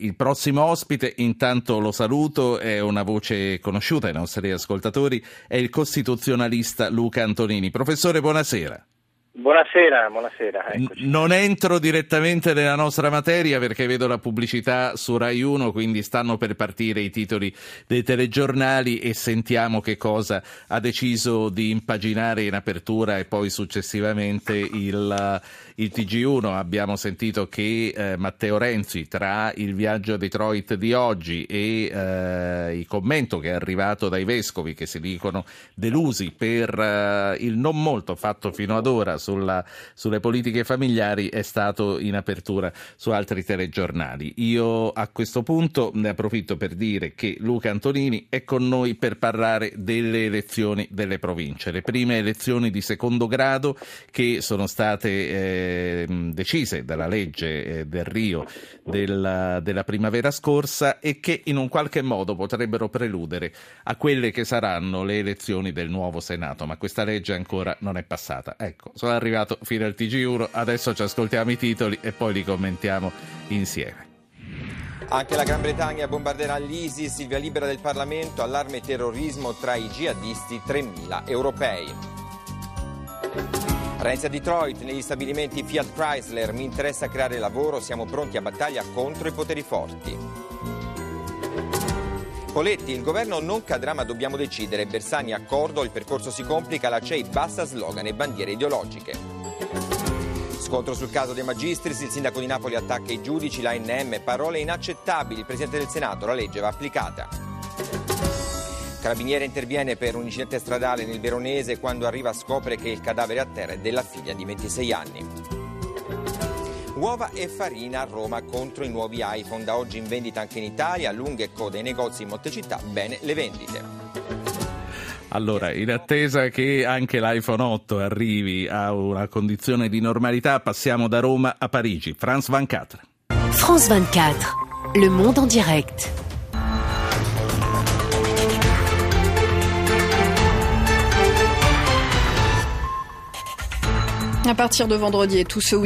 Il prossimo ospite, intanto lo saluto, è una voce conosciuta ai nostri ascoltatori, è il costituzionalista Luca Antonini. Professore, buonasera. Buonasera, buonasera. Eccoci. Non entro direttamente nella nostra materia perché vedo la pubblicità su Rai 1, quindi stanno per partire i titoli dei telegiornali e sentiamo che cosa ha deciso di impaginare in apertura e poi successivamente il, il TG1. Abbiamo sentito che eh, Matteo Renzi, tra il viaggio a Detroit di oggi e eh, il commento che è arrivato dai vescovi che si dicono delusi per eh, il non molto fatto fino ad ora sulla, sulle politiche familiari è stato in apertura su altri telegiornali. Io a questo punto ne approfitto per dire che Luca Antonini è con noi per parlare delle elezioni delle province, le prime elezioni di secondo grado che sono state eh, decise dalla legge eh, del Rio della, della primavera scorsa e che in un qualche modo potrebbero preludere a quelle che saranno le elezioni del nuovo Senato, ma questa legge ancora non è passata. Ecco, arrivato fino al TG1, adesso ci ascoltiamo i titoli e poi li commentiamo insieme. Anche la Gran Bretagna bombarderà l'ISIS, il via libera del Parlamento, allarme terrorismo tra i jihadisti, 3.000 europei. Renzi a Detroit, negli stabilimenti Fiat Chrysler, mi interessa creare lavoro, siamo pronti a battaglia contro i poteri forti. Poletti, il governo non cadrà ma dobbiamo decidere. Bersani accordo, il percorso si complica, la CEI basta slogan e bandiere ideologiche. Scontro sul caso dei magistris, il sindaco di Napoli attacca i giudici, la NM, parole inaccettabili, il Presidente del Senato, la legge va applicata. Carabiniere interviene per un incidente stradale nel Veronese quando arriva scopre che il cadavere a terra è della figlia di 26 anni. Uova e farina a Roma contro i nuovi iPhone, da oggi in vendita anche in Italia, lunghe code ai negozi in molte città, bene le vendite. Allora, in attesa che anche l'iPhone 8 arrivi a una condizione di normalità, passiamo da Roma a Parigi. France 24. France 24, le monde en direct.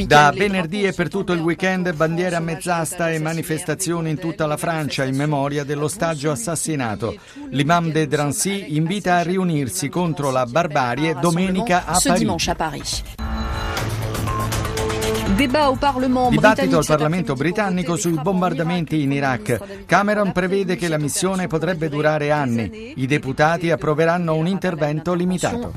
Da venerdì e per tutto il weekend bandiere a mezz'asta e manifestazioni in tutta la Francia in memoria dell'ostaggio assassinato. L'imam de Drancy invita a riunirsi contro la barbarie domenica a Parigi. Dibattito al Parlamento britannico sui bombardamenti in Iraq. Cameron prevede che la missione potrebbe durare anni. I deputati approveranno un intervento limitato.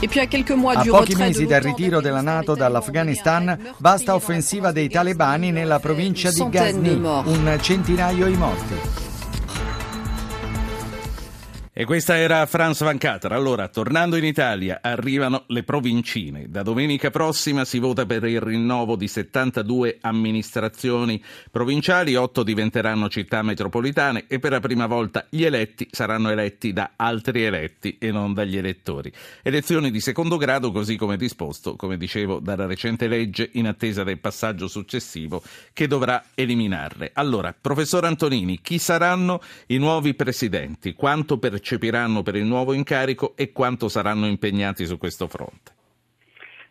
A pochi mesi dal ritiro della Nato dall'Afghanistan, vasta offensiva dei talebani nella provincia di Ghazni, un centinaio i morti. E questa era Franz Van Kater. Allora, tornando in Italia, arrivano le provincine. Da domenica prossima si vota per il rinnovo di 72 amministrazioni provinciali, 8 diventeranno città metropolitane e per la prima volta gli eletti saranno eletti da altri eletti e non dagli elettori. Elezioni di secondo grado, così come disposto, come dicevo, dalla recente legge in attesa del passaggio successivo che dovrà eliminarle. Allora, professor Antonini, chi saranno i nuovi presidenti? Quanto per percepiranno per il nuovo incarico e quanto saranno impegnati su questo fronte?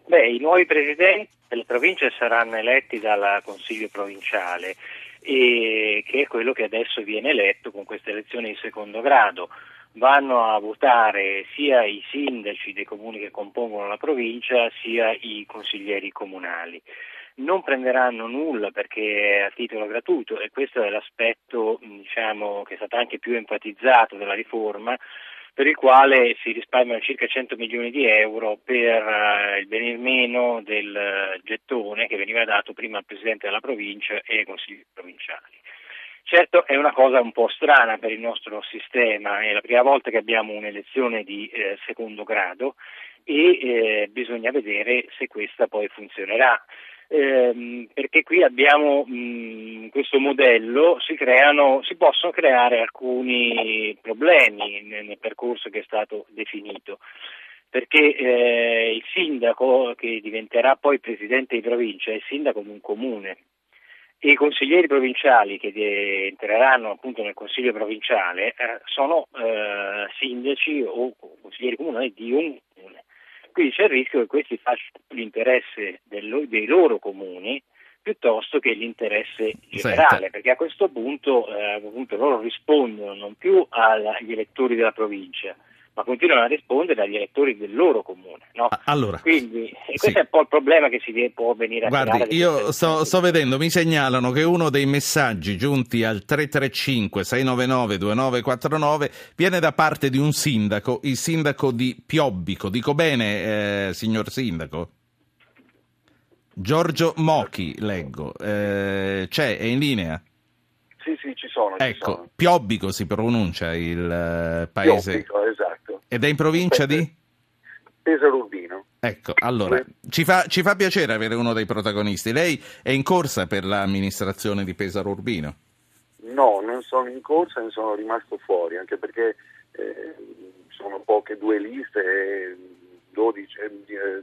Beh, I nuovi presidenti delle province saranno eletti dal Consiglio provinciale, che è quello che adesso viene eletto con queste elezioni di secondo grado. Vanno a votare sia i sindaci dei comuni che compongono la provincia, sia i consiglieri comunali non prenderanno nulla perché è a titolo gratuito e questo è l'aspetto diciamo, che è stato anche più enfatizzato della riforma per il quale si risparmiano circa 100 milioni di euro per uh, il venir meno del gettone che veniva dato prima al Presidente della provincia e ai consigli provinciali. Certo è una cosa un po' strana per il nostro sistema, è la prima volta che abbiamo un'elezione di eh, secondo grado e eh, bisogna vedere se questa poi funzionerà ehm, perché qui abbiamo mh, questo modello, si, creano, si, possono creare alcuni problemi nel, nel, percorso che è stato definito. Perché eh, il sindaco che diventerà poi presidente di provincia è il sindaco di un comune e i consiglieri provinciali che entreranno appunto nel consiglio provinciale eh, sono eh, sindaci o consiglieri comunali di un comune. Quindi c'è il rischio che questi facciano l'interesse dei loro comuni piuttosto che l'interesse generale, Senta. perché a questo punto, eh, appunto, loro rispondono non più agli elettori della provincia, ma continuano a rispondere agli elettori del loro comune. No? Allora, Quindi questo sì. è un po' il problema che si può venire a Guardi, io sto, sto, vedendo, mi segnalano che uno dei messaggi giunti al 335 699 2949 viene da parte di un sindaco, il sindaco di Piobbico. Dico bene, eh, signor sindaco? Giorgio Mochi, leggo. Eh, c'è, è in linea? Sì, sì, ci sono. Ecco, ci sono. Piobbico si pronuncia il uh, paese. Piobbico, esatto. Ed è in provincia di? Pesaro Urbino. Ecco, allora, ci fa, ci fa, piacere avere uno dei protagonisti. Lei è in corsa per l'amministrazione di Pesaro Urbino? No, non sono in corsa, ne sono rimasto fuori, anche perché eh, sono poche due liste e 12,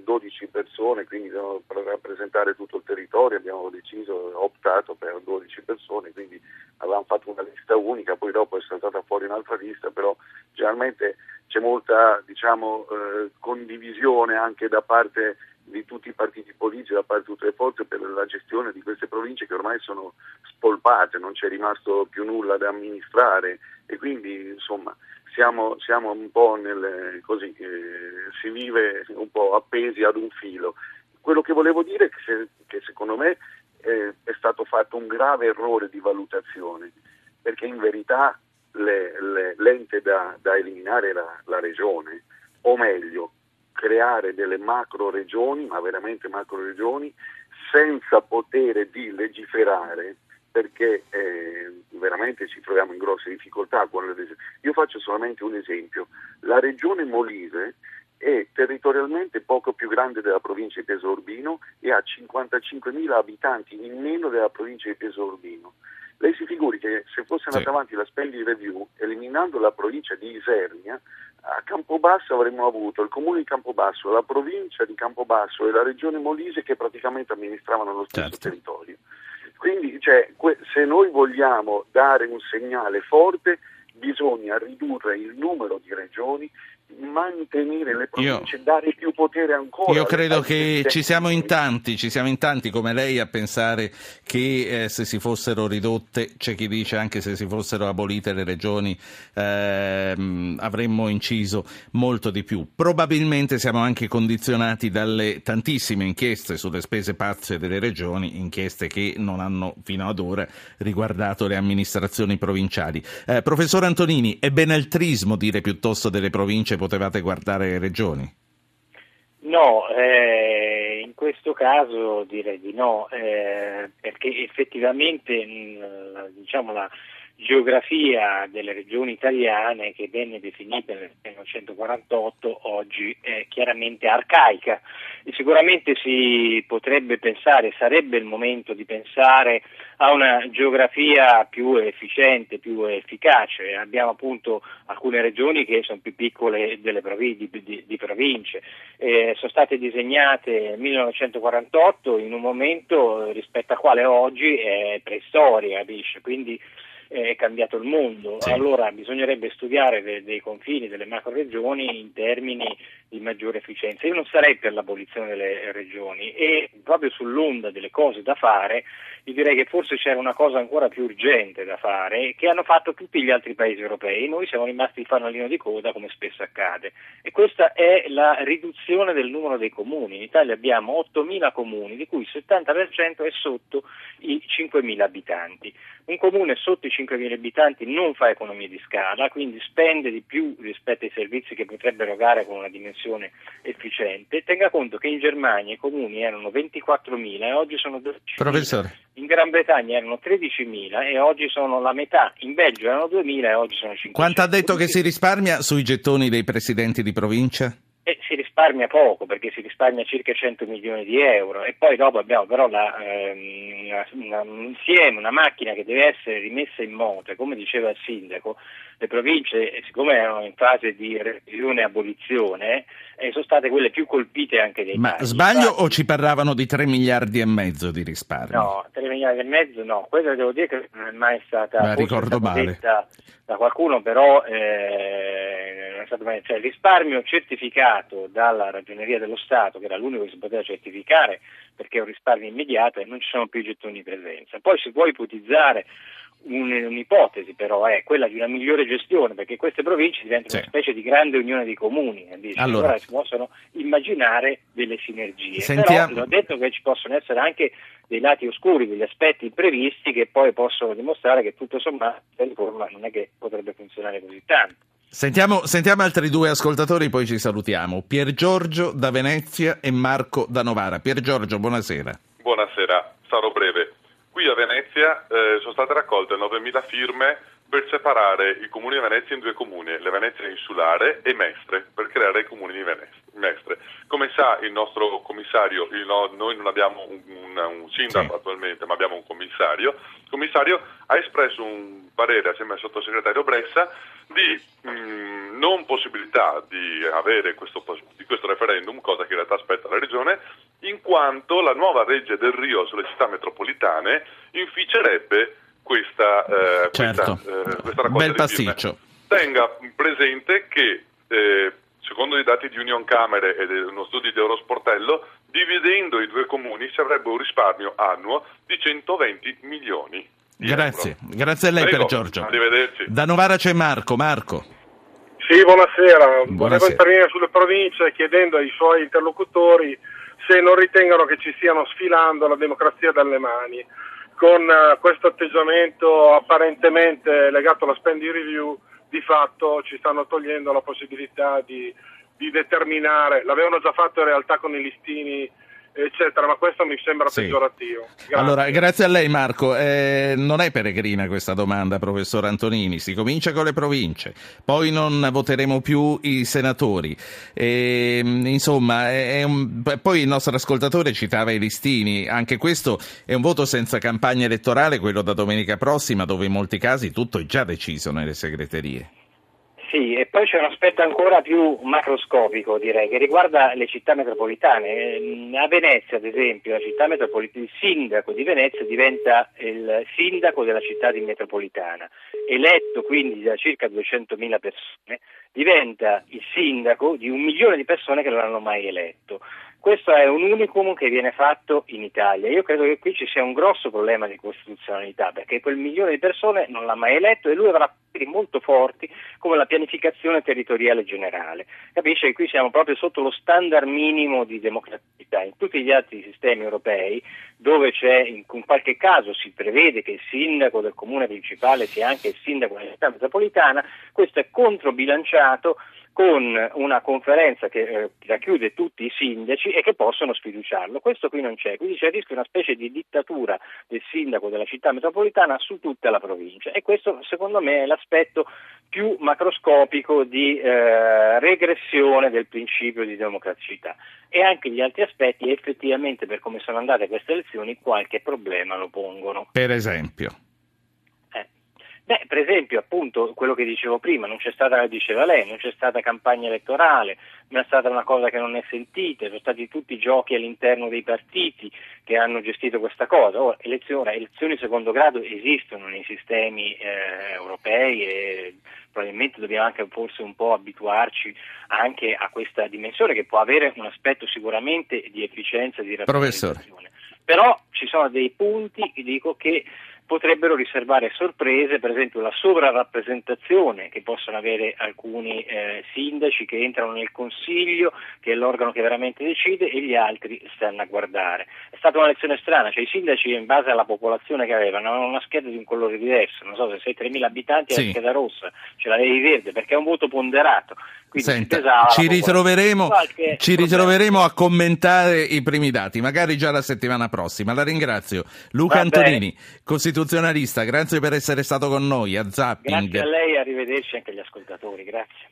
12, eh, persone, quindi per rappresentare tutto il territorio abbiamo deciso, optato per 12 persone, quindi avevamo fatto una lista unica, poi dopo è saltata fuori un'altra lista, però generalmente c'è molta diciamo, eh, condivisione anche da parte di tutti i partiti politici, da parte di tutte le forze per la gestione di queste province che ormai sono spolpate, non c'è rimasto più nulla da amministrare e quindi insomma siamo, siamo un po' nel, così, eh, si vive un po' appesi ad un filo. Quello che volevo dire è che, se, che secondo me eh, è stato fatto un grave errore di valutazione, perché in verità le, le, l'ente da, da eliminare la, la regione, o meglio, creare delle macro regioni, ma veramente macro regioni, senza potere di legiferare, perché eh, veramente ci troviamo in grosse difficoltà. Io faccio solamente un esempio. La regione Molise è territorialmente poco più grande della provincia di Pesaro Urbino e ha 55.000 abitanti in meno della provincia di Pesaro Urbino. Lei si figuri che se fosse andata sì. avanti la spending review, eliminando la provincia di Isernia, a Campobasso avremmo avuto il comune di Campobasso, la provincia di Campobasso e la regione Molise che praticamente amministravano lo stesso certo. territorio. Quindi cioè, se noi vogliamo dare un segnale forte bisogna ridurre il numero di regioni mantenere le province, io, dare più potere ancora. Io credo che ci siamo in tanti, ci siamo in tanti come lei a pensare che eh, se si fossero ridotte, c'è chi dice anche se si fossero abolite le regioni eh, avremmo inciso molto di più. Probabilmente siamo anche condizionati dalle tantissime inchieste sulle spese pazze delle regioni, inchieste che non hanno fino ad ora riguardato le amministrazioni provinciali. Eh, professor Antonini, è benaltrismo dire piuttosto delle province potevate guardare le regioni? No, eh, in questo caso direi di no, eh, perché effettivamente mh, diciamo, la geografia delle regioni italiane che venne definita nel 1948 oggi è chiaramente arcaica. E sicuramente si potrebbe pensare, sarebbe il momento di pensare a una geografia più efficiente, più efficace. Abbiamo appunto alcune regioni che sono più piccole delle provi- di, di, di, province, eh, sono state disegnate nel 1948 in un momento rispetto al quale oggi è preistoria, quindi è cambiato il mondo, sì. allora bisognerebbe studiare dei, dei confini delle macro regioni in termini di maggiore efficienza. Io non sarei per l'abolizione delle regioni e proprio sull'onda delle cose da fare, io direi che forse c'era una cosa ancora più urgente da fare che hanno fatto tutti gli altri paesi europei. Noi siamo rimasti il fanalino di coda come spesso accade e questa è la riduzione del numero dei comuni. In Italia abbiamo 8.000 comuni di cui il 70% è sotto i 5.000 abitanti. Un comune sotto i 5.000 abitanti non fa economie di scala, quindi spende di più rispetto ai servizi che potrebbe erogare con una dimensione efficiente. Tenga conto che in Germania i comuni erano 24.000 e oggi sono 12.000. Professore. In Gran Bretagna erano 13.000 e oggi sono la metà. In Belgio erano 2.000 e oggi sono 5.000. Quanto ha detto che si risparmia sui gettoni dei presidenti di provincia? E si risparmia poco perché si risparmia circa 100 milioni di euro e poi dopo abbiamo però la, ehm, una, una, un insieme, una macchina che deve essere rimessa in moto come diceva il sindaco, le province siccome erano in fase di revisione e abolizione eh, sono state quelle più colpite anche dei Ma tagli. sbaglio o ci parlavano di 3 miliardi e mezzo di risparmio? No, 3 miliardi e mezzo no, quella devo dire che non è mai stata, forse ricordo stata male. detta da qualcuno, però eh, non è stato mai, cioè il risparmio certificato dalla Ragioneria dello Stato, che era l'unico che si poteva certificare perché è un risparmio immediato e non ci sono più i gettoni di presenza. Poi si può ipotizzare un'ipotesi però è quella di una migliore gestione perché queste province diventano Sì. una specie di grande unione di comuni e dice, Allora. allora si possono immaginare delle sinergie Sentiamo- però ho detto che ci possono essere anche dei lati oscuri, degli aspetti imprevisti che poi possono dimostrare che tutto sommato la riforma non è che potrebbe funzionare così tanto. Sentiamo, sentiamo altri due ascoltatori, poi ci salutiamo. Pier Giorgio da Venezia e Marco da Novara. Pier Giorgio, buonasera. Buonasera, sarò breve. A Venezia eh, sono state raccolte 9.000 firme per separare il comune di Venezia in due comuni, le Venezia Insulare e Mestre, per creare i comuni di Venezia, Mestre. Come sa il nostro commissario, il no- noi non abbiamo un, un- un sindaco Sì. attualmente, ma abbiamo un commissario, il commissario ha espresso un parere assieme al sottosegretario Bressa di mh, non possibilità di avere questo, di questo referendum, cosa che in realtà aspetta la regione, in quanto la nuova legge del Rio sulle città metropolitane inficerebbe questa, eh, Certo. questa, eh, questa raccolta Bel pasticcio. Tenga presente che, eh, secondo i dati di Union Camere e di uno studio di Eurosportello, dividendo i due comuni si avrebbe un risparmio annuo di 120 milioni. di Grazie, euro. grazie a lei Prego, per Giorgio. Arrivederci. Da Novara c'è Marco. Marco. Sì, buonasera. Volevo Buonasera. intervenire sulle province chiedendo ai suoi interlocutori se non ritengono che ci stiano sfilando la democrazia dalle mani. Con eh, questo atteggiamento apparentemente legato alla spending review, di fatto ci stanno togliendo la possibilità di, di determinare, l'avevano già fatto in realtà con i listini, eccetera, ma questo mi sembra Sì. peggiorativo. Grazie. Allora, grazie a lei Marco. Eh, non è peregrina questa domanda, professor Antonini. Si comincia con le province, poi non voteremo più i senatori. E, insomma, un- poi il nostro ascoltatore citava i listini. Anche questo è un voto senza campagna elettorale, quello da domenica prossima, dove in molti casi tutto è già deciso nelle segreterie. Sì, e poi c'è un aspetto ancora più macroscopico, direi, che riguarda le città metropolitane. Eh, A Venezia, ad esempio, la città metropolitana, il sindaco di Venezia diventa il sindaco della città di metropolitana, eletto quindi da circa 200.000 persone, diventa il sindaco di un milione di persone che non hanno mai eletto. Questo è un unicum che viene fatto in Italia. Io credo che qui ci sia un grosso problema di costituzionalità, perché quel milione di persone non l'ha mai eletto e lui avrà poteri molto forti come la pianificazione territoriale generale. Capisce che qui siamo proprio sotto lo standard minimo di democraticità. In tutti gli altri sistemi europei, dove c'è in in qualche caso si prevede che il sindaco del comune principale sia anche il sindaco della città metropolitana, questo è controbilanciato con una conferenza che eh, racchiude tutti i sindaci e che possono sfiduciarlo. Questo qui non c'è, quindi c'è il rischio di una specie di dittatura del sindaco della città metropolitana su tutta la provincia e questo secondo me è l'aspetto più macroscopico di eh, regressione del principio di democraticità e anche gli altri aspetti effettivamente per come sono andate queste elezioni qualche problema lo pongono. Per esempio. Eh. Beh, per esempio, appunto, quello che dicevo prima, non c'è stata, diceva lei, non c'è stata campagna elettorale, non è stata una cosa che non è sentita, sono stati tutti giochi all'interno dei partiti che hanno gestito questa cosa. Ora, elezioni, elezioni secondo grado esistono nei sistemi eh, europei e probabilmente dobbiamo anche forse un po' abituarci anche a questa dimensione che può avere un aspetto sicuramente di efficienza e di rappresentazione. Però ci sono dei punti, dico, che potrebbero riservare sorprese, per esempio la sovrarappresentazione che possono avere alcuni eh, sindaci che entrano nel consiglio, che è l'organo che veramente decide, e gli altri stanno a guardare. È stata una lezione strana, cioè i sindaci in base alla popolazione che avevano avevano una scheda di un colore diverso, non so se sei 3.000 abitanti è Sì. la scheda rossa, ce l'avevi verde perché è un voto ponderato. Senta, ci ritroveremo, ci ritroveremo a commentare i primi dati, magari già la settimana prossima. La ringrazio. Luca Va Antonini, costituzionalista, grazie per essere stato con noi a Zapping. Grazie a lei arrivederci anche agli ascoltatori, grazie.